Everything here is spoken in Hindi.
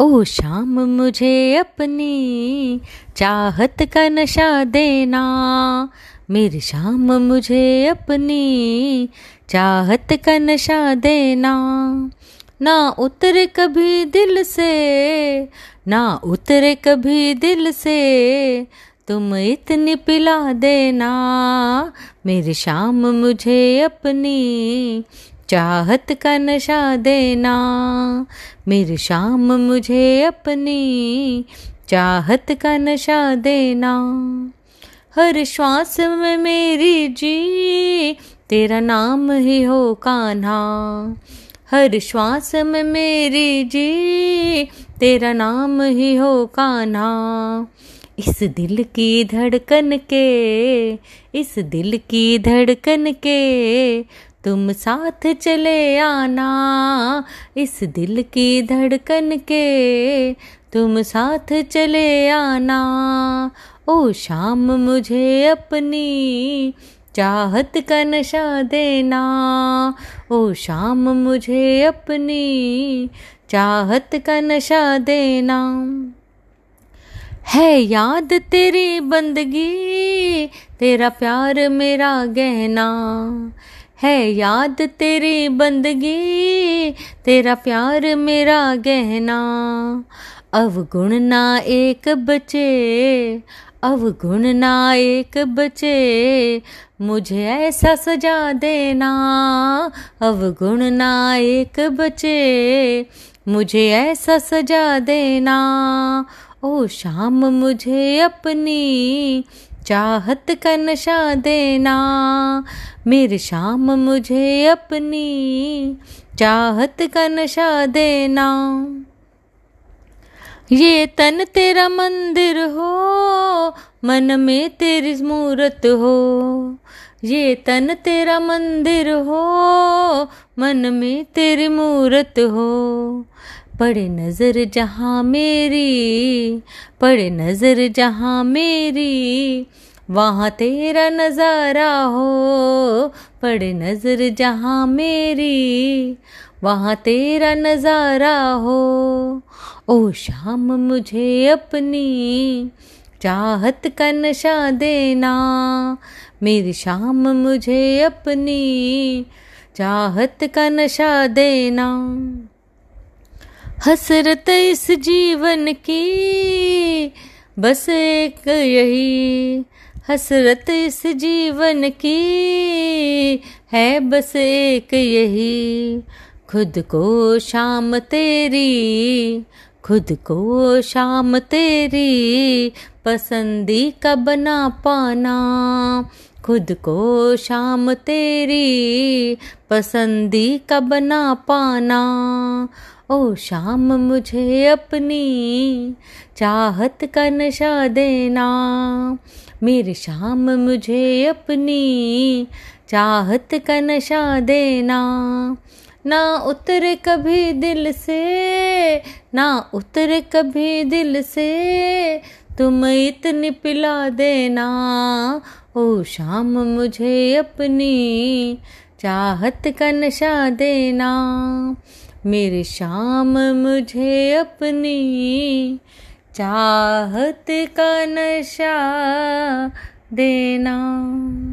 ओ शाम मुझे अपनी चाहत का नशा देना। मेरी शाम मुझे अपनी चाहत का नशा देना। ना उतरे कभी दिल से, ना उतरे कभी दिल से, तुम इतनी पिला देना। मेरी शाम मुझे अपनी चाहत का नशा देना। मेरी शाम मुझे अपनी चाहत का नशा देना। हर श्वास में मेरी जी, तेरा नाम ही हो कान्हा। हर श्वास में मेरी जी, तेरा नाम ही हो कान्हा। इस दिल की धड़कन के, इस दिल की धड़कन के तुम साथ चले आना इस दिल की धड़कन के। तुम साथ चले आना, ओ शाम मुझे अपनी चाहत का नशा देना। ओ शाम मुझे अपनी चाहत का नशा देना। है याद तेरी बंदगी, तेरा प्यार मेरा गहना। है याद तेरी बंदगी, तेरा प्यार मेरा गहना। अवगुण ना एक बचे, अवगुण ना एक बचे, मुझे ऐसा सजा देना। अवगुण ना एक बचे, मुझे ऐसा सजा देना। ओ शाम मुझे अपनी चाहत का नशा देना। मेरे शाम मुझे अपनी चाहत का नशा देना। ये तन तेरा मंदिर हो, मन में तेरी मूरत हो। ये तन तेरा मंदिर हो, मन में तेरी मूरत हो। पड़े नज़र जहाँ मेरी, पड़े नज़र जहाँ मेरी, वहाँ तेरा नज़ारा हो। पड़े नज़र जहाँ मेरी, वहाँ तेरा नज़ारा हो। ओ शाम मुझे अपनी चाहत का नशा देना, मेरी शाम मुझे अपनी चाहत का नशा देना। हसरत इस जीवन की, बस एक यही, हसरत इस जीवन की, है बस एक यही। खुद को शाम तेरी, खुद को शाम तेरी, पसंदी का बना पाना। खुद को शाम तेरी, पसंदी का बना पाना। ओ शाम मुझे अपनी चाहत का नशा देना। मेरी शाम मुझे अपनी चाहत का नशा देना। ना उतरे कभी दिल से, ना उतरे कभी दिल से, तुम इतनी पिला देना। ओ शाम मुझे अपनी चाहत का नशा देना। मेरी शाम मुझे अपनी चाहत का नशा देना।